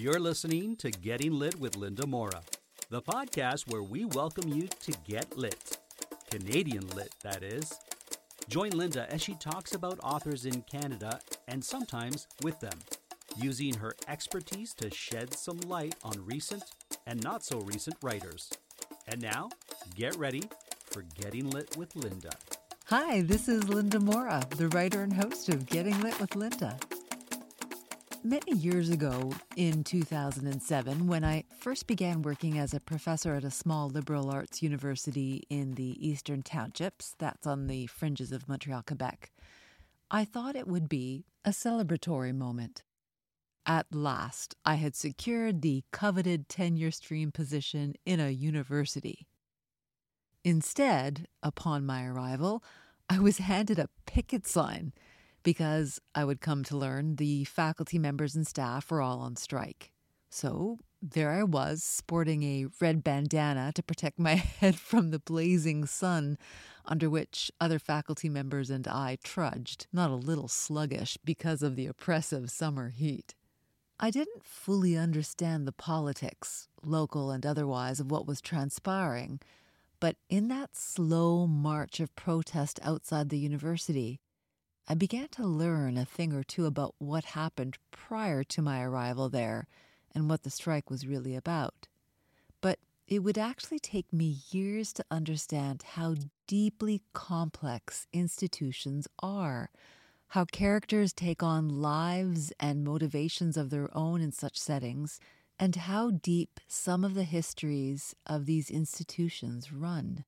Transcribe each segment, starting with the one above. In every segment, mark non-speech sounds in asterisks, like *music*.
You're listening to Getting Lit with Linda Mora, the podcast where we welcome you to get lit. Canadian lit, that is. Join Linda as she talks about authors in Canada and sometimes with them, using her expertise to shed some light on recent and not so recent writers. And now, get ready for Getting Lit with Linda. Hi, this is Linda Mora, the writer and host of Getting Lit with Linda. Many years ago, in 2007, when I first began working as a professor at a small liberal arts university in the Eastern Townships, that's on the fringes of Montreal, Quebec, I thought it would be a celebratory moment. At last, I had secured the coveted tenure stream position in a university. Instead, upon my arrival, I was handed a picket sign because I would come to learn the faculty members and staff were all on strike. So there I was, sporting a red bandana to protect my *laughs* head from the blazing sun under which other faculty members and I trudged, not a little sluggish because of the oppressive summer heat. I didn't fully understand the politics, local and otherwise, of what was transpiring, but in that slow march of protest outside the university, I began to learn a thing or two about what happened prior to my arrival there and what the strike was really about. But it would actually take me years to understand how deeply complex institutions are, how characters take on lives and motivations of their own in such settings, and how deep some of the histories of these institutions run.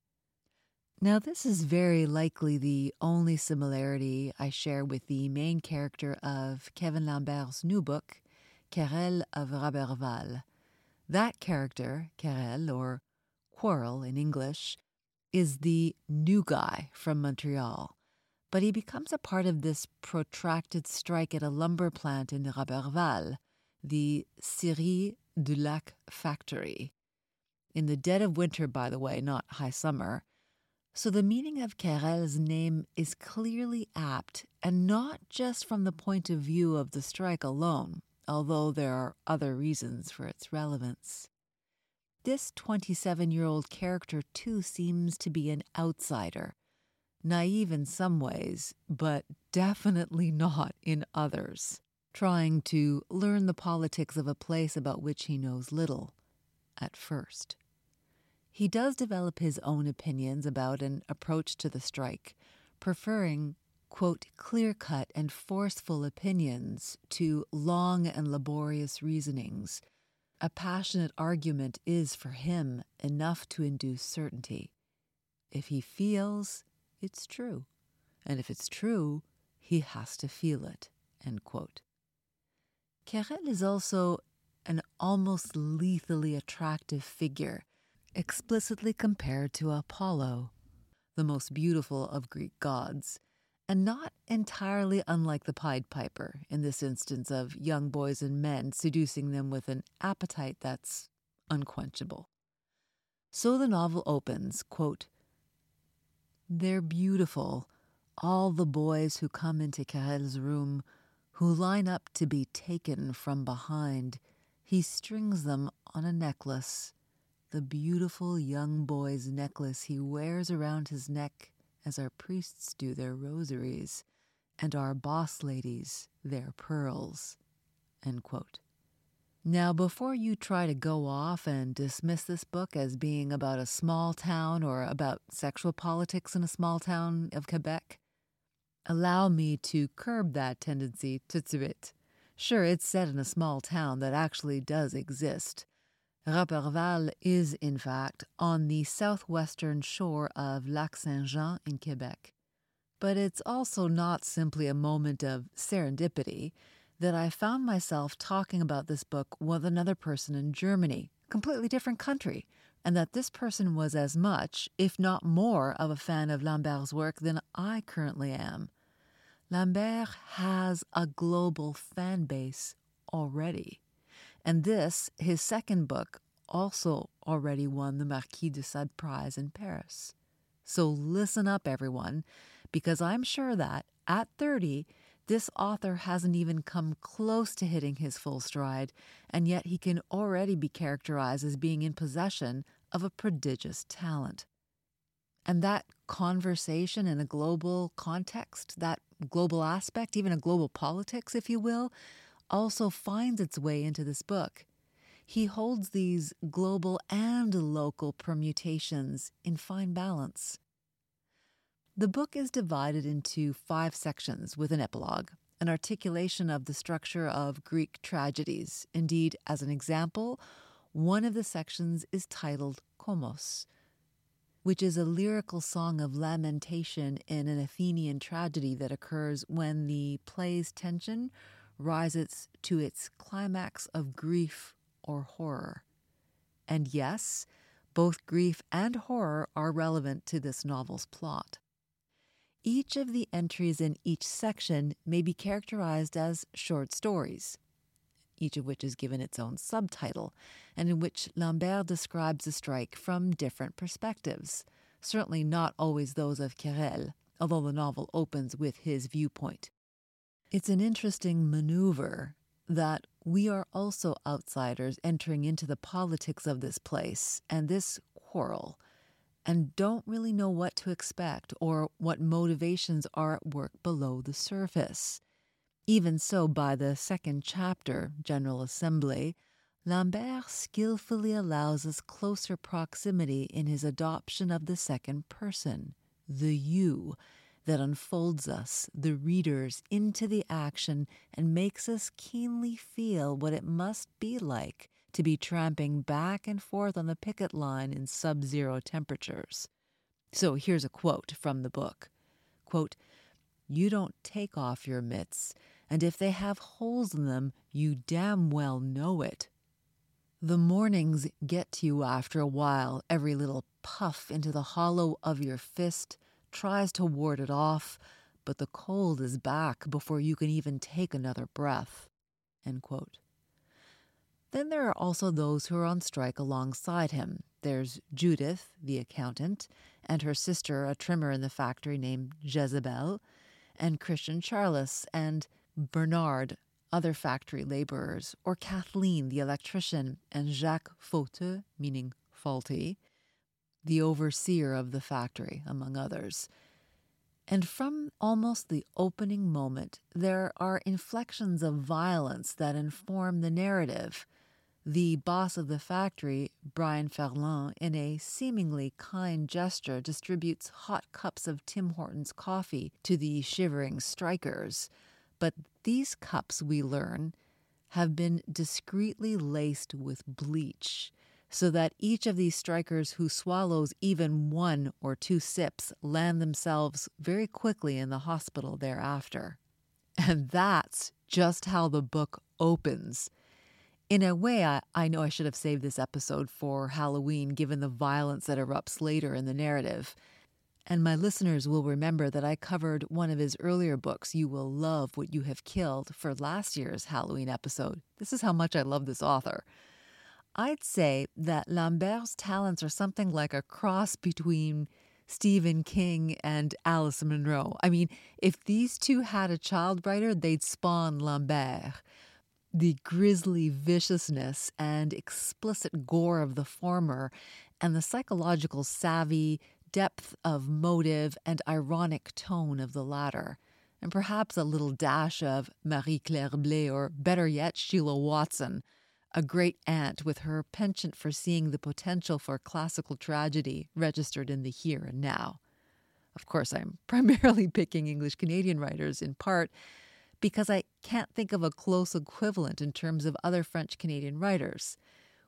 Now, this is very likely the only similarity I share with the main character of Kevin Lambert's new book, Querelle of Roberval. That character, Querelle, or Quarrel in English, is the new guy from Montreal, but he becomes a part of this protracted strike at a lumber plant in Roberval, the Scierie du Lac factory. In the dead of winter, by the way, not high summer so the meaning of Querelle's name is clearly apt, and not just from the point of view of the strike alone, although there are other reasons for its relevance. This 27 year old character, too, seems to be an outsider, naive in some ways, but definitely not in others, trying to learn the politics of a place about which he knows little at first. He does develop his own opinions about an approach to the strike, preferring, quote, clear cut and forceful opinions to long and laborious reasonings. A passionate argument is, for him, enough to induce certainty. If he feels, it's true. And if it's true, he has to feel it. End quote. Querelle is also an almost lethally attractive figure explicitly compared to Apollo, the most beautiful of Greek gods, and not entirely unlike the Pied Piper in this instance of young boys and men seducing them with an appetite that's unquenchable. So the novel opens, quote, They're beautiful, all the boys who come into Querelle's room, who line up to be taken from behind. He strings them on a necklace the beautiful young boy's necklace he wears around his neck as our priests do their rosaries, and our boss ladies their pearls. Now, before you try to go off and dismiss this book as being about a small town or about sexual politics in a small town of Quebec, allow me to curb that tendency to twit. Sure, it's set in a small town that actually does exist, Roberval is, in fact, on the southwestern shore of Lac Saint Jean in Quebec. But it's also not simply a moment of serendipity that I found myself talking about this book with another person in Germany, completely different country, and that this person was as much, if not more, of a fan of Lambert's work than I currently am. Lambert has a global fan base already. And this, his second book, also already won the Marquis de Sade Prize in Paris. So listen up, everyone, because I'm sure that at 30, This author hasn't even come close to hitting his full stride, and yet he can already be characterized as being in possession of a prodigious talent. And that conversation in a global context, that global aspect, even a global politics, if you will, also finds its way into this book. He holds these global and local permutations in fine balance. The book is divided into five sections with an epilogue, an articulation of the structure of Greek tragedies. Indeed, as an example, one of the sections is titled Kommos, which is a lyrical song of lamentation in an Athenian tragedy that occurs when the play's tension rises to its climax of grief or horror. And yes, both grief and horror are relevant to this novel's plot. Each of the entries in each section may be characterized as short stories, each of which is given its own subtitle, and in which Lambert describes the strike from different perspectives, certainly not always those of Querelle, although the novel opens with his viewpoint. It's an interesting maneuver that we are also outsiders entering into the politics of this place and this quarrel and don't really know what to expect or what motivations are at work below the surface. Even so, by the second chapter, General Assembly, Lambert skillfully allows us closer proximity in his adoption of the second person, the you, that unfolds us, the readers, into the action and makes us keenly feel what it must be like to be tramping back and forth on the picket line in sub zero temperatures. So here's a quote from the book quote, You don't take off your mitts, and if they have holes in them, you damn well know it. The mornings get to you after a while, every little puff into the hollow of your fist tries to ward it off, but the cold is back before you can even take another breath. Then there are also those who are on strike alongside him. There's Judith, the accountant, and her sister, a trimmer in the factory named Jezebel, and Christian Charles, and Bernard, other factory laborers, or Kathleen, the electrician, and Jacques Fauteux, meaning faulty, the overseer of the factory, among others. And from almost the opening moment, there are inflections of violence that inform the narrative. The boss of the factory, Brian Ferland, in a seemingly kind gesture, distributes hot cups of Tim Hortons coffee to the shivering strikers. But these cups, we learn, have been discreetly laced with bleach so that each of these strikers who swallows even one or two sips land themselves very quickly in the hospital thereafter. *laughs* And that's just how the book opens. In a way, I, I know I should have saved this episode for Halloween given the violence that erupts later in the narrative. And my listeners will remember that I covered one of his earlier books, You Will Love What You Have Killed, for last year's Halloween episode. This is how much I love this author. I'd say that Lambert's talents are something like a cross between Stephen King and Alice Munro. I mean, if these two had a child writer, they'd spawn Lambert. The grisly viciousness and explicit gore of the former, and the psychological savvy, depth of motive, and ironic tone of the latter. And perhaps a little dash of Marie Claire Blais, or better yet, Sheila Watson a great aunt with her penchant for seeing the potential for classical tragedy registered in the here and now. Of course, I'm *laughs* primarily picking English Canadian writers in part because I can't think of a close equivalent in terms of other French Canadian writers.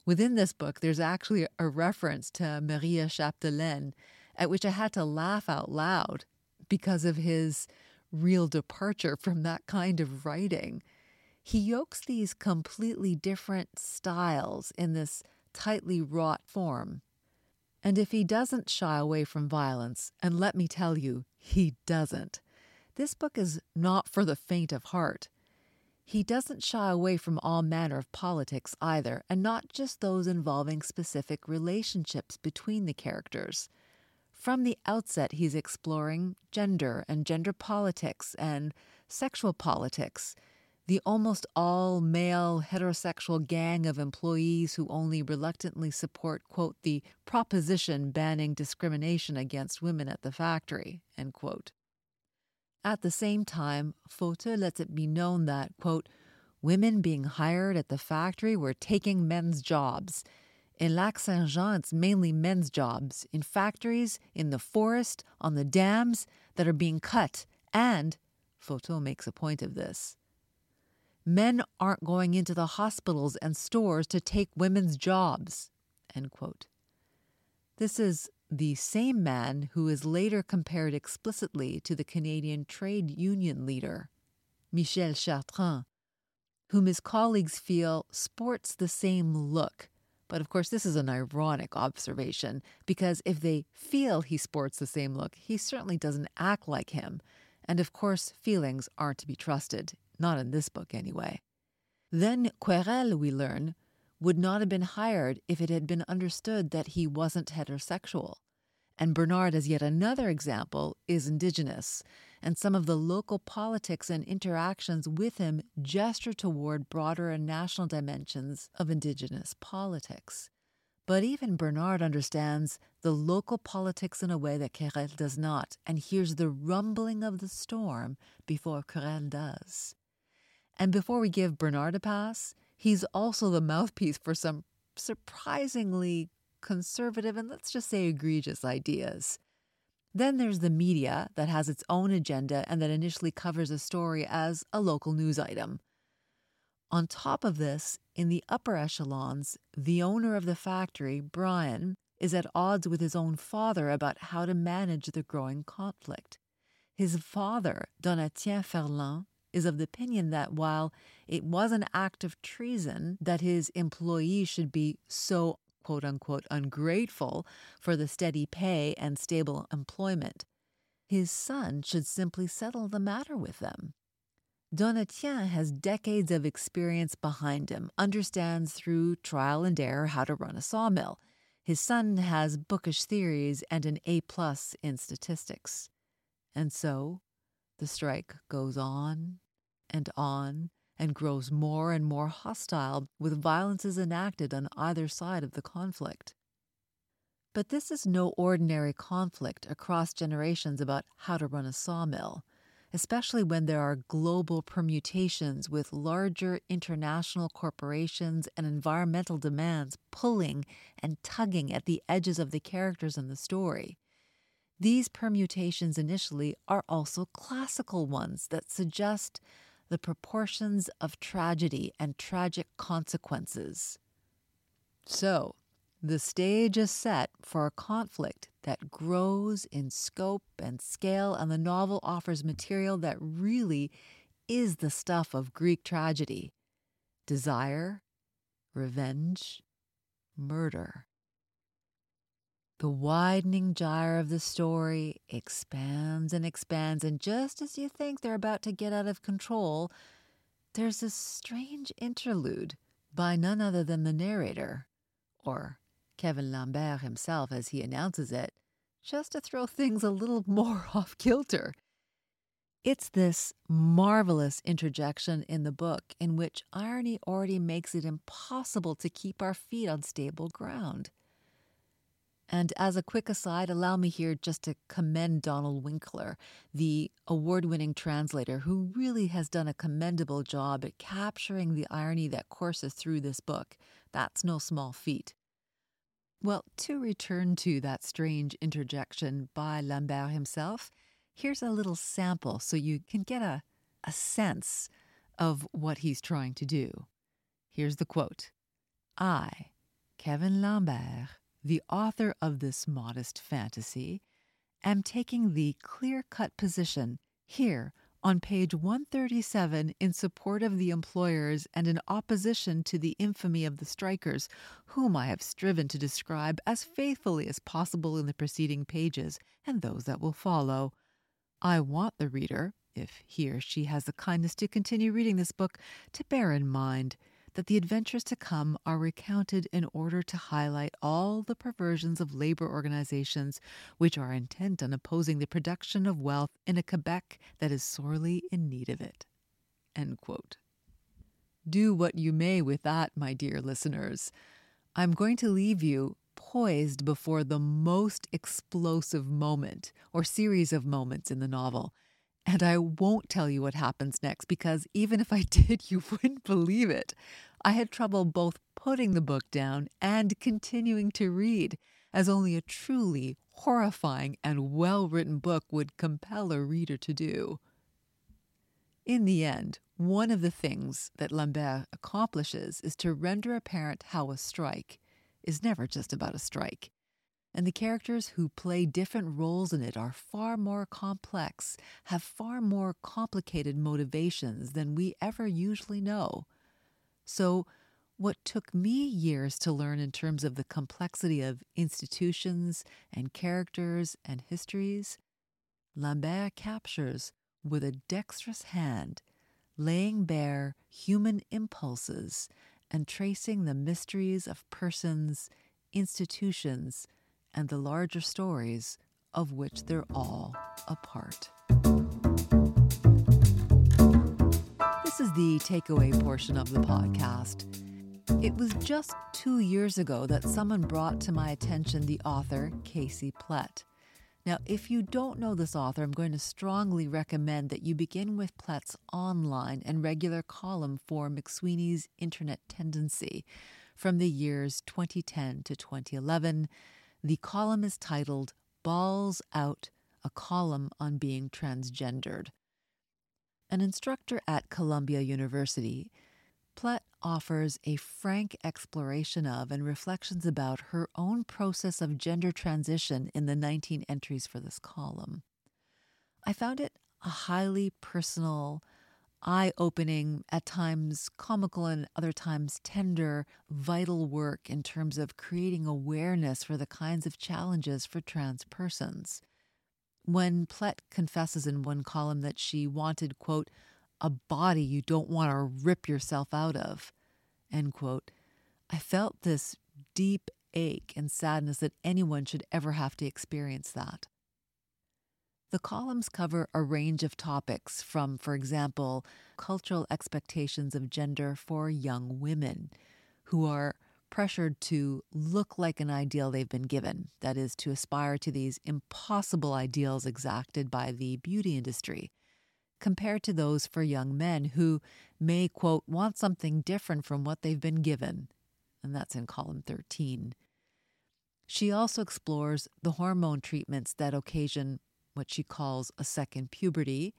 Within this book, there's actually a reference to Maria Chapdelaine, at which I had to laugh out loud because of his real departure from that kind of writing he yokes these completely different styles in this tightly wrought form. And if he doesn't shy away from violence, and let me tell you, he doesn't, this book is not for the faint of heart. He doesn't shy away from all manner of politics either, and not just those involving specific relationships between the characters. From the outset, he's exploring gender and gender politics and sexual politics. The almost all male heterosexual gang of employees who only reluctantly support, quote, the proposition banning discrimination against women at the factory, end quote. At the same time, Fauteux lets it be known that, quote, women being hired at the factory were taking men's jobs. In Lac Saint Jean, it's mainly men's jobs in factories, in the forest, on the dams that are being cut. And, Fauteux makes a point of this, men aren't going into the hospitals and stores to take women's jobs. End quote. This is the same man who is later compared explicitly to the Canadian trade union leader, Michel Chartrand, whom his colleagues feel sports the same look. But of course, this is an ironic observation because if they feel he sports the same look, he certainly doesn't act like him. And of course, feelings aren't to be trusted, not in this book anyway. Then Querelle, we learn, would not have been hired if it had been understood that he wasn't heterosexual. And Bernard, as yet another example, is Indigenous, and some of the local politics and interactions with him gesture toward broader and national dimensions of Indigenous politics. But even Bernard understands the local politics in a way that Querelle does not, and hears the rumbling of the storm before Querelle does. And before we give Bernard a pass, he's also the mouthpiece for some surprisingly conservative and let's just say egregious ideas. Then there's the media that has its own agenda and that initially covers a story as a local news item. On top of this, in the upper echelons, the owner of the factory, Brian, is at odds with his own father about how to manage the growing conflict. His father, Donatien Ferland, is of the opinion that while it was an act of treason that his employees should be so quote unquote ungrateful for the steady pay and stable employment. His son should simply settle the matter with them. Donatien has decades of experience behind him, understands through trial and error how to run a sawmill. His son has bookish theories and an A plus in statistics. And so the strike goes on and on and grows more and more hostile with violences enacted on either side of the conflict. But this is no ordinary conflict across generations about how to run a sawmill, especially when there are global permutations with larger international corporations and environmental demands pulling and tugging at the edges of the characters in the story. These permutations initially are also classical ones that suggest the proportions of tragedy and tragic consequences. So, the stage is set for a conflict that grows in scope and scale, and the novel offers material that really is the stuff of Greek tragedy desire, revenge, murder. The widening gyre of the story expands and expands, and just as you think they're about to get out of control, there's a strange interlude by none other than the narrator, or Kevin Lambert himself as he announces it, just to throw things a little *laughs* more off kilter. It's this marvelous interjection in the book in which irony already makes it impossible to keep our feet on stable ground. And as a quick aside, allow me here just to commend Donald Winkler, the award winning translator, who really has done a commendable job at capturing the irony that courses through this book. That's no small feat. Well, to return to that strange interjection by Lambert himself, here's a little sample so you can get a, a sense of what he's trying to do. Here's the quote I, Kevin Lambert, the author of this modest fantasy, am taking the clear cut position here on page 137 in support of the employers and in opposition to the infamy of the strikers, whom I have striven to describe as faithfully as possible in the preceding pages and those that will follow. I want the reader, if he or she has the kindness to continue reading this book, to bear in mind that the adventures to come are recounted in order to highlight all the perversions of labor organizations which are intent on opposing the production of wealth in a Quebec that is sorely in need of it. Do what you may with that, my dear listeners. I'm going to leave you poised before the most explosive moment or series of moments in the novel. And I won't tell you what happens next because even if I *laughs* did, you wouldn't believe it. I had trouble both putting the book down and continuing to read, as only a truly horrifying and well written book would compel a reader to do. In the end, one of the things that Lambert accomplishes is to render apparent how a strike is never just about a strike. And the characters who play different roles in it are far more complex, have far more complicated motivations than we ever usually know. So, what took me years to learn in terms of the complexity of institutions and characters and histories, Lambert captures with a dexterous hand laying bare human impulses and tracing the mysteries of persons, institutions, and the larger stories of which they're all a part. This is the takeaway portion of the podcast. It was just two years ago that someone brought to my attention the author Casey Plett. Now, if you don't know this author, I'm going to strongly recommend that you begin with Plett's online and regular column for McSweeney's Internet Tendency from the years 2010 to 2011. The column is titled Balls Out, a column on being transgendered. An instructor at Columbia University, Plett offers a frank exploration of and reflections about her own process of gender transition in the 19 entries for this column. I found it a highly personal, eye opening, at times comical and other times tender, vital work in terms of creating awareness for the kinds of challenges for trans persons. When Plett confesses in one column that she wanted, quote, a body you don't want to rip yourself out of. End quote. I felt this deep ache and sadness that anyone should ever have to experience that. The columns cover a range of topics from, for example, cultural expectations of gender for young women who are pressured to look like an ideal they've been given, that is, to aspire to these impossible ideals exacted by the beauty industry compared to those for young men who may, quote, want something different from what they've been given. And that's in column 13. She also explores the hormone treatments that occasion what she calls a second puberty,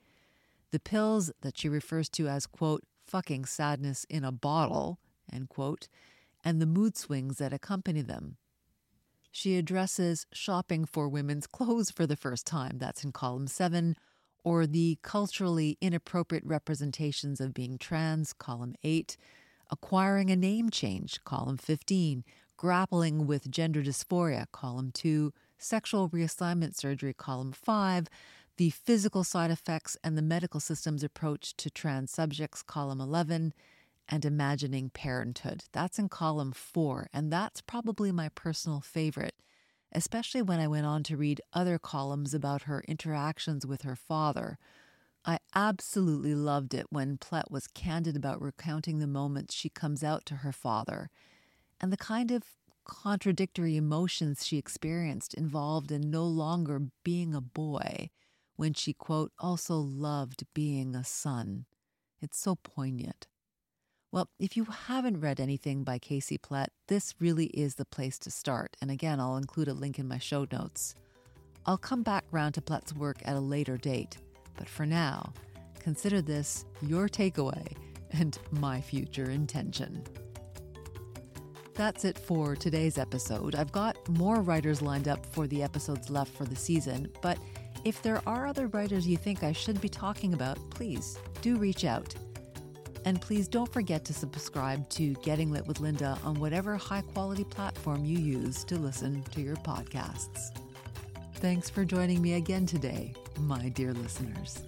the pills that she refers to as, quote, fucking sadness in a bottle, end quote, and the mood swings that accompany them. She addresses shopping for women's clothes for the first time, that's in column 7, or the culturally inappropriate representations of being trans, column 8, acquiring a name change, column 15, grappling with gender dysphoria, column 2, sexual reassignment surgery, column 5, the physical side effects and the medical system's approach to trans subjects, column 11, and imagining parenthood. That's in column 4, and that's probably my personal favorite especially when I went on to read other columns about her interactions with her father. I absolutely loved it when Plett was candid about recounting the moments she comes out to her father and the kind of contradictory emotions she experienced involved in no longer being a boy when she, quote, also loved being a son. It's so poignant. Well, if you haven't read anything by Casey Plett, this really is the place to start. And again, I'll include a link in my show notes. I'll come back round to Plett's work at a later date, but for now, consider this your takeaway and my future intention. That's it for today's episode. I've got more writers lined up for the episodes left for the season, but if there are other writers you think I should be talking about, please do reach out. And please don't forget to subscribe to Getting Lit with Linda on whatever high quality platform you use to listen to your podcasts. Thanks for joining me again today, my dear listeners.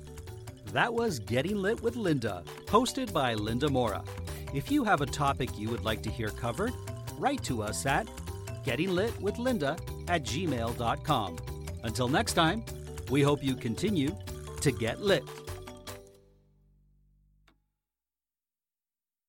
That was Getting Lit with Linda, hosted by Linda Mora. If you have a topic you would like to hear covered, write to us at gettinglitwithlinda at gmail.com. Until next time, we hope you continue to get lit.